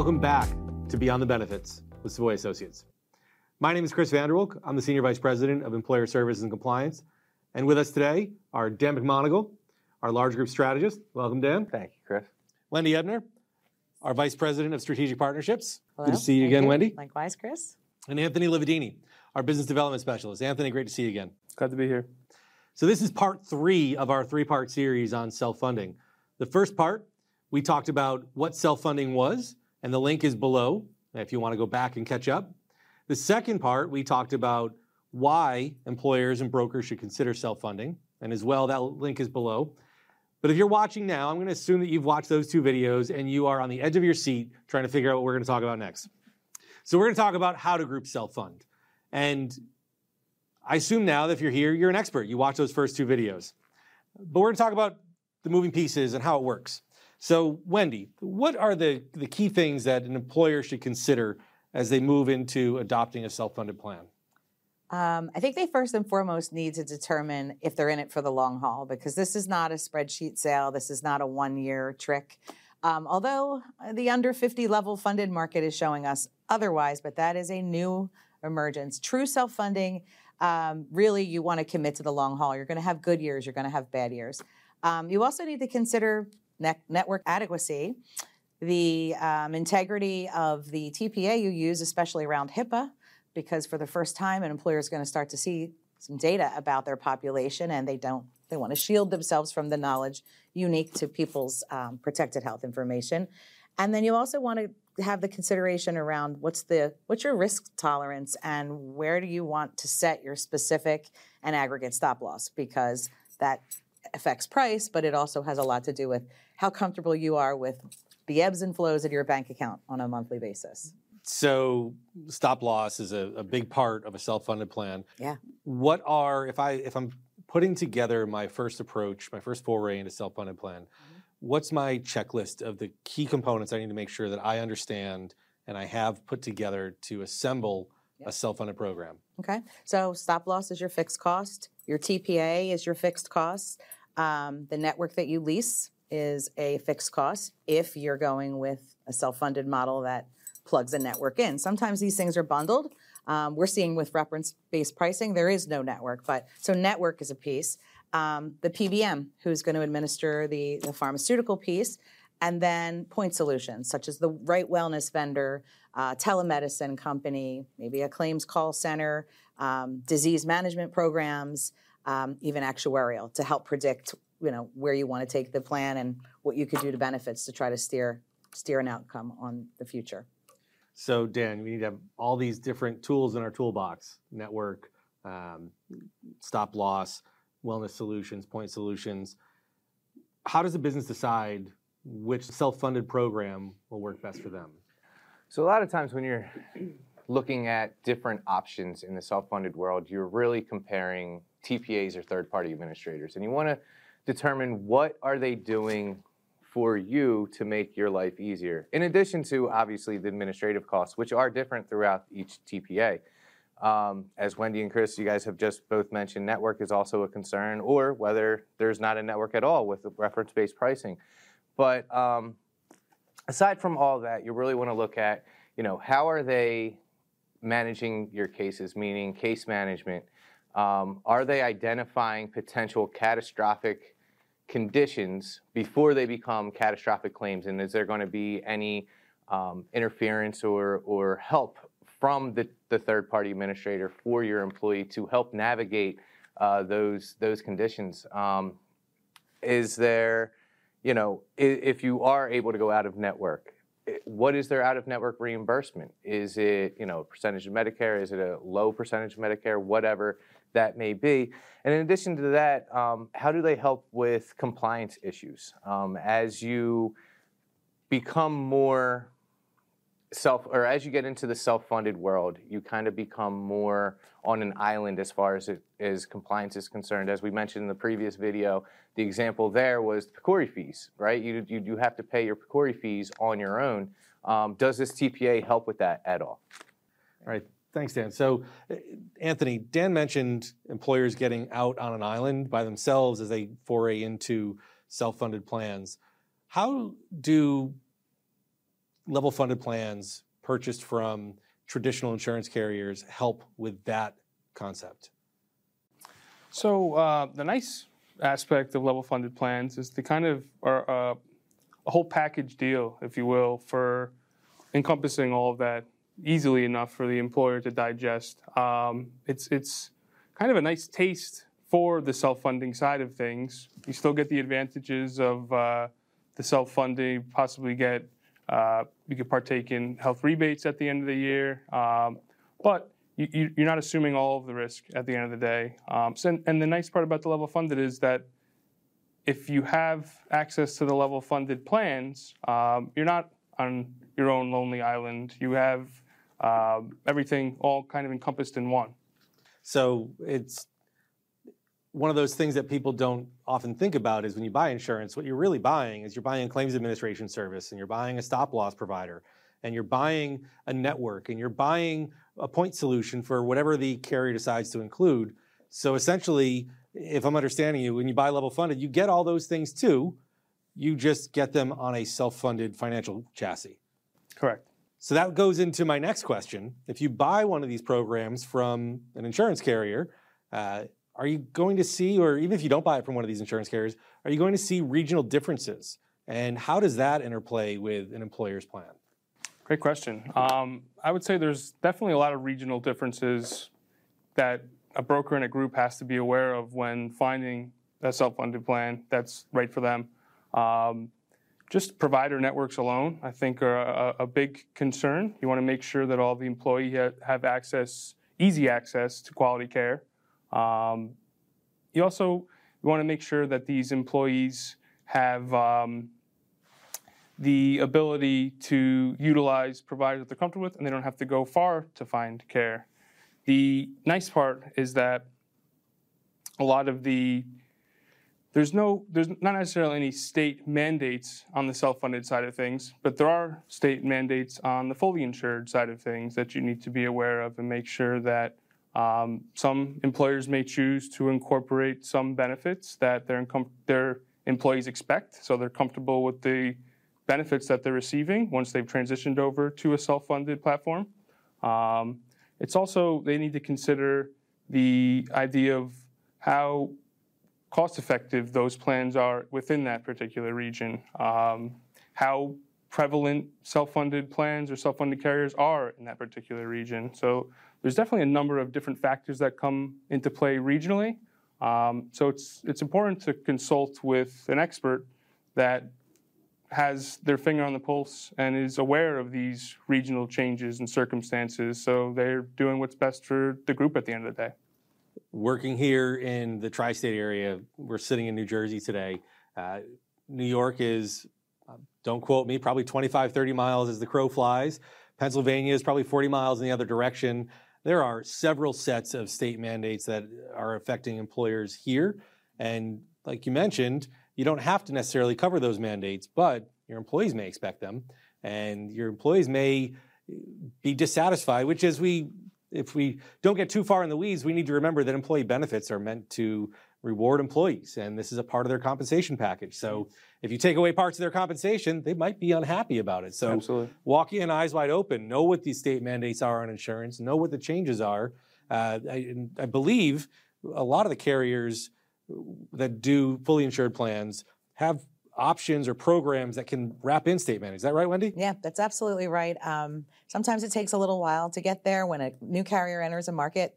Welcome back to Beyond the Benefits with Savoy Associates. My name is Chris Vanderwolk. I'm the Senior Vice President of Employer Services and Compliance. And with us today are Dan McMonigle, our large group strategist. Welcome, Dan. Thank you, Chris. Wendy Ebner, our Vice President of Strategic Partnerships. Hello. Good to see you Thank again, Wendy. Likewise, Chris. And Anthony Lividini, our Business Development Specialist. Anthony, great to see you again. Glad to be here. So, this is part three of our three part series on self funding. The first part, we talked about what self funding was, and the link is below if you want to go back and catch up. The second part, we talked about why employers and brokers should consider self funding, and as well, that link is below. But if you're watching now, I'm going to assume that you've watched those two videos and you are on the edge of your seat trying to figure out what we're going to talk about next. So, we're going to talk about how to group self fund. And I assume now that if you're here, you're an expert. You watch those first two videos. But we're going to talk about the moving pieces and how it works. So, Wendy, what are the, the key things that an employer should consider as they move into adopting a self funded plan? Um, I think they first and foremost need to determine if they're in it for the long haul because this is not a spreadsheet sale. This is not a one year trick. Um, although the under 50 level funded market is showing us otherwise, but that is a new emergence. True self funding, um, really, you want to commit to the long haul. You're going to have good years, you're going to have bad years. Um, you also need to consider net- network adequacy, the um, integrity of the TPA you use, especially around HIPAA because for the first time an employer is going to start to see some data about their population and they don't they want to shield themselves from the knowledge unique to people's um, protected health information. And then you also want to have the consideration around what's the what's your risk tolerance and where do you want to set your specific and aggregate stop loss? Because that affects price but it also has a lot to do with how comfortable you are with the ebbs and flows of your bank account on a monthly basis So, stop loss is a, a big part of a self funded plan. yeah What are, if, I, if I'm putting together my first approach, my first foray into self funded plan, what's my checklist of the key components I need to make sure that I understand and I have put together to assemble a self funded program? Okay, so stop loss is your fixed cost. Your TPA is your fixed cost. Um, the network that you lease is a fixed cost if you're going with a self-funded model that plugs a network in. Sometimes these things are bundled. Um, we're seeing with reference-based pricing, there is no network, but so network is a piece. Um, the PBM, who's going to administer the, the pharmaceutical piece, and then point solutions such as the right wellness vendor, uh, telemedicine company, maybe a claims call center, um, disease management programs, um, even actuarial to help predict you know where you want to take the plan and what you could do to benefits to try to steer steer an outcome on the future. So, Dan, we need to have all these different tools in our toolbox network, um, stop loss, wellness solutions, point solutions. How does a business decide which self funded program will work best for them? So a lot of times when you're looking at different options in the self-funded world, you're really comparing TPAs or third-party administrators, and you want to determine what are they doing for you to make your life easier. In addition to obviously the administrative costs, which are different throughout each TPA. Um, as Wendy and Chris, you guys have just both mentioned, network is also a concern, or whether there's not a network at all with reference-based pricing. But um, aside from all that, you really want to look at, you know, how are they managing your cases, meaning case management? Um, are they identifying potential catastrophic conditions before they become catastrophic claims? And is there going to be any um, interference or, or help from the, the third party administrator for your employee to help navigate uh, those, those conditions? Um, is there, you know, if you are able to go out of network, what is their out of network reimbursement? Is it, you know, a percentage of Medicare? Is it a low percentage of Medicare? Whatever that may be. And in addition to that, um, how do they help with compliance issues? Um, as you become more self, or as you get into the self-funded world, you kind of become more on an island as far as it, as compliance is concerned. As we mentioned in the previous video, the example there was the PCORI fees, right? You, you, you have to pay your PCORI fees on your own. Um, does this TPA help with that at all? All right. Thanks, Dan. So, uh, Anthony, Dan mentioned employers getting out on an island by themselves as they foray into self funded plans. How do level funded plans purchased from traditional insurance carriers help with that concept? So uh, the nice aspect of level funded plans is they kind of uh, a whole package deal, if you will, for encompassing all of that easily enough for the employer to digest. Um, it's it's kind of a nice taste for the self-funding side of things. You still get the advantages of uh, the self-funding, possibly get uh, you could partake in health rebates at the end of the year, um, but you, are not assuming all of the risk at the end of the day. Um, so, and the nice part about the level funded is that if you have access to the level funded plans, um, you're not on your own lonely island. You have um, everything all kind of encompassed in one. So it's one of those things that people don't often think about is when you buy insurance, what you're really buying is you're buying a claims administration service and you're buying a stop loss provider and you're buying a network and you're buying a point solution for whatever the carrier decides to include. So essentially, if I'm understanding you, when you buy level funded, you get all those things too. You just get them on a self funded financial chassis. Correct. So that goes into my next question. If you buy one of these programs from an insurance carrier, uh, are you going to see, or even if you don't buy it from one of these insurance carriers, are you going to see regional differences? And how does that interplay with an employer's plan? Great question. Um, I would say there's definitely a lot of regional differences that a broker and a group has to be aware of when finding a self-funded plan that's right for them. Um, just provider networks alone, I think, are a, a, big concern. You want to make sure that all the employees ha- have access, easy access to quality care. Um, you also want to make sure that these employees have um, the ability to utilize providers that they're comfortable with and they don't have to go far to find care. The nice part is that a lot of the there's no there's not necessarily any state mandates on the self-funded side of things, but there are state mandates on the fully insured side of things that you need to be aware of and make sure that um, some employers may choose to incorporate some benefits that their, their employees expect, so they're comfortable with the benefits that they're receiving once they've transitioned over to a self-funded platform. Um, it's also they need to consider the idea of how cost-effective those plans are within that particular region, um, how prevalent self-funded plans or self-funded carriers are in that particular region. So there's definitely a number of different factors that come into play regionally. Um, so it's it's important to consult with an expert that has their finger on the pulse and is aware of these regional changes and circumstances. So they're doing what's best for the group at the end of the day. Working here in the tri state area, we're sitting in New Jersey today. Uh, New York is, uh, don't quote me, probably 25, 30 miles as the crow flies. Pennsylvania is probably 40 miles in the other direction. There are several sets of state mandates that are affecting employers here. And like you mentioned, you don't have to necessarily cover those mandates, but your employees may expect them, and your employees may be dissatisfied. Which, as we, if we don't get too far in the weeds, we need to remember that employee benefits are meant to reward employees, and this is a part of their compensation package. So, if you take away parts of their compensation, they might be unhappy about it. So, Absolutely. walk in eyes wide open, know what these state mandates are on insurance, know what the changes are. Uh, I, I believe a lot of the carriers that do fully insured plans have options or programs that can wrap in state mandates. Is that right, Wendy? Yeah, that's absolutely right. Um, sometimes it takes a little while to get there when a new carrier enters a market.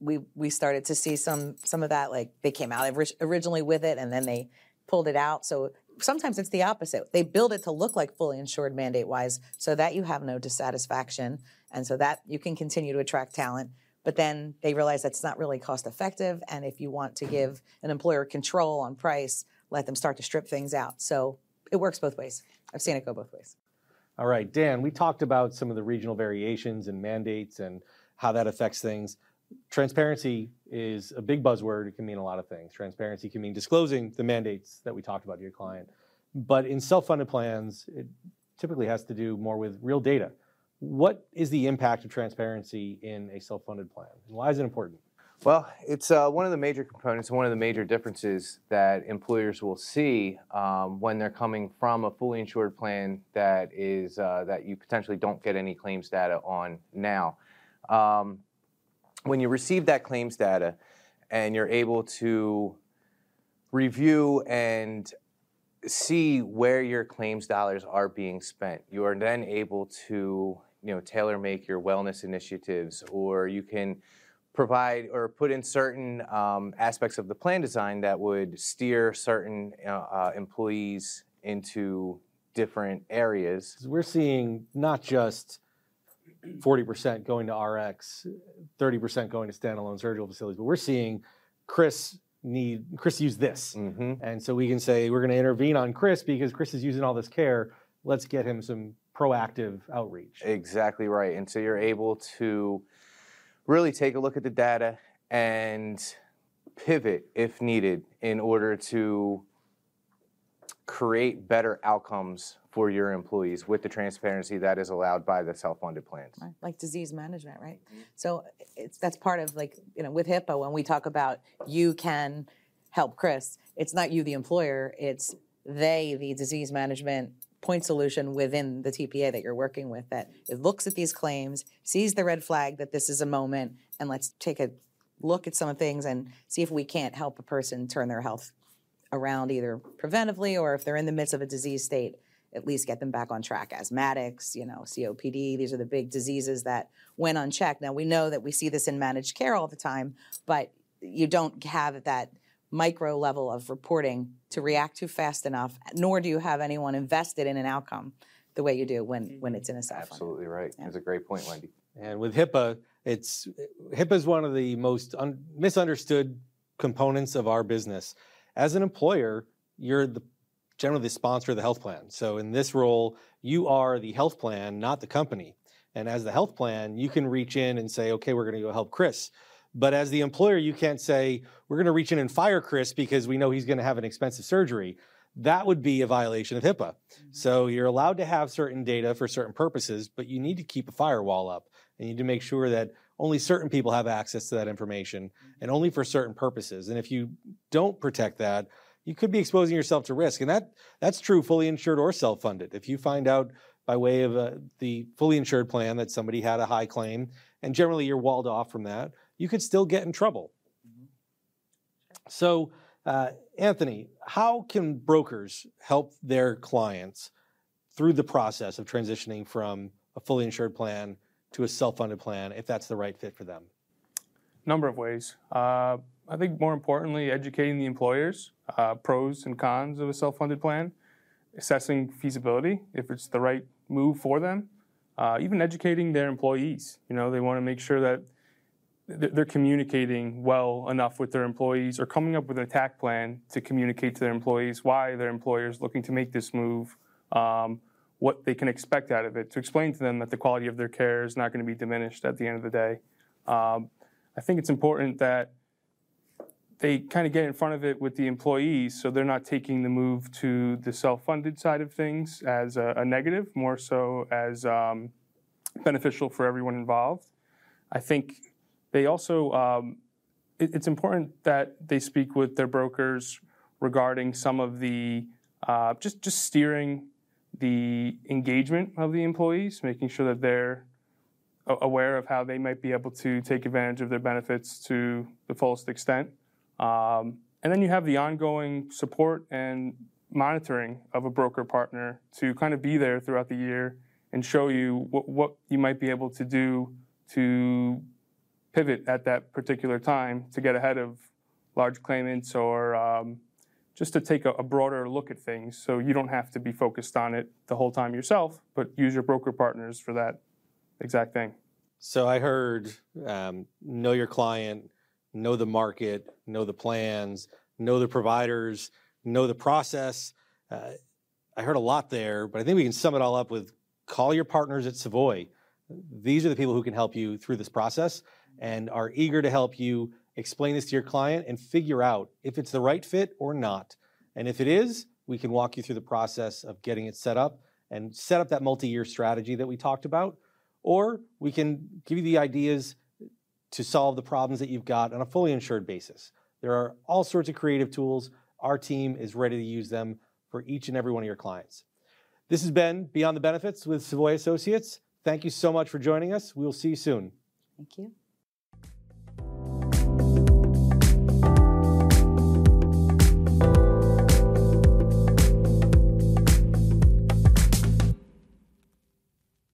we we started to see some some of that. Like they came out originally with it, and then they pulled it out. So sometimes it's the opposite. They build it to look like fully insured mandate wise, so that you have no dissatisfaction, and so that you can continue to attract talent but then they realize that's not really cost effective. And if you want to give an employer control on price, let them start to strip things out. So it works both ways. I've seen it go both ways. All right, Dan, we talked about some of the regional variations and mandates and how that affects things. Transparency is a big buzzword. It can mean a lot of things. Transparency can mean disclosing the mandates that we talked about to your client. But in self funded plans, it typically has to do more with real data what is the impact of transparency in a self-funded plan? And why is it important? Well, it's uh, one of the major components, one of the major differences that employers will see um, when they're coming from a fully insured plan that is uh, that you potentially don't get any claims data on now. Um, when you receive that claims data and you're able to review and see where your claims dollars are being spent, you are then able to you know tailor make your wellness initiatives, or you can provide or put in certain um, aspects of the plan design that would steer certain uh, uh, employees into different areas. We're seeing not just 40% going to RX, 30% going to standalone surgical facilities, but we're seeing Chris need Chris use this. hmm And so we can say we're going to intervene on Chris because Chris is using all this care. Let's get him some proactive outreach. Exactly right. And so you're able to really take a look at the data and pivot if needed in order to create better outcomes for your employees with the transparency that is allowed by the self-funded plans. like disease management, right? Mm-hmm. So it's that's part of like you know with HIPAA when we talk about you can help Chris, it's not you the employer, it's they the disease management point solution within the TPA that you're working with that it looks at these claims, sees the red flag that this is a moment, and let's take a look at some of things and see if we can't help a person turn their health around either preventively or if they're in the midst of a disease state at least get them back on track. Asthmatics, you know, COPD, these are the big diseases that went unchecked. Now we know that we see this in managed care all the time, but you don't have that micro level of reporting to react to fast enough, nor do you have anyone invested in an outcome the way you do when, mm-hmm. when it's in a self Absolutely right. That's a great point, Wendy. And with HIPAA, it's HIPAA is one of the most un, misunderstood components of our business. As an employer, you're the generally the sponsor of the health plan. So in this role, you are the health plan, not the company. And as the health plan, you can reach in and say, okay, we're going to go help Chris. But as the employer, you can't say, we're going to reach in and fire Chris because we know he's going to have an expensive surgery. That would be a violation of HIPAA. So you're allowed to have certain data for certain purposes, but you need to keep a firewall up. And you need to make sure that only certain people have access to that information and only for certain purposes. And if you don't protect that, you could be exposing yourself to risk. And that that's true fully insured or self-funded. If you find out by way of uh, the fully insured plan that somebody had a high claim, and generally you're walled off from that, you could still get in trouble. So, uh, Anthony, how can brokers help their clients through the process of transitioning from a fully insured plan to a self-funded plan if that's the right fit for them? number of ways. Uh, I think more importantly, educating the employers, uh, pros and cons of a self-funded plan, assessing feasibility, if it's the right move for them, uh, even educating their employees. You know, they want to make sure that th- they're communicating well enough with their employees or coming up with an attack plan to communicate to their employees why their employer is looking to make this move, um, what they can expect out of it, to explain to them that the quality of their care is not going to be diminished at the end of the day. Um, I think it's important that they kind of get in front of it with the employees so they're not taking the move to the self-funded side of things as a, a negative, more so as um, beneficial for everyone involved. I think they also, um, it- it's important that they speak with their brokers regarding some of the, uh, just, just steering the engagement of the employees, making sure that they're aware of how they might be able to take advantage of their benefits to the fullest extent. Um, and then you have the ongoing support and monitoring of a broker partner to kind of be there throughout the year and show you what, what you might be able to do to pivot at that particular time to get ahead of large claimants or um, just to take a, a broader look at things so you don't have to be focused on it the whole time yourself, but use your broker partners for that exact thing. So I heard um, know your client, know the market, know the plans, know the providers, know the process. Uh, I heard a lot there, but I think we can sum it all up with call your partners at Savoy. These are the people who can help you through this process and are eager to help you explain this to your client and figure out if it's the right fit or not. And if it is, we can walk you through the process of getting it set up and set up that multi year strategy that we talked about or we can give you the ideas to solve the problems that you've got on a fully insured basis. There are all sorts of creative tools. Our team is ready to use them for each and every one of your clients. This has been Beyond the Benefits with Savoy Associates. Thank you so much for joining us. We will see you soon. Thank you.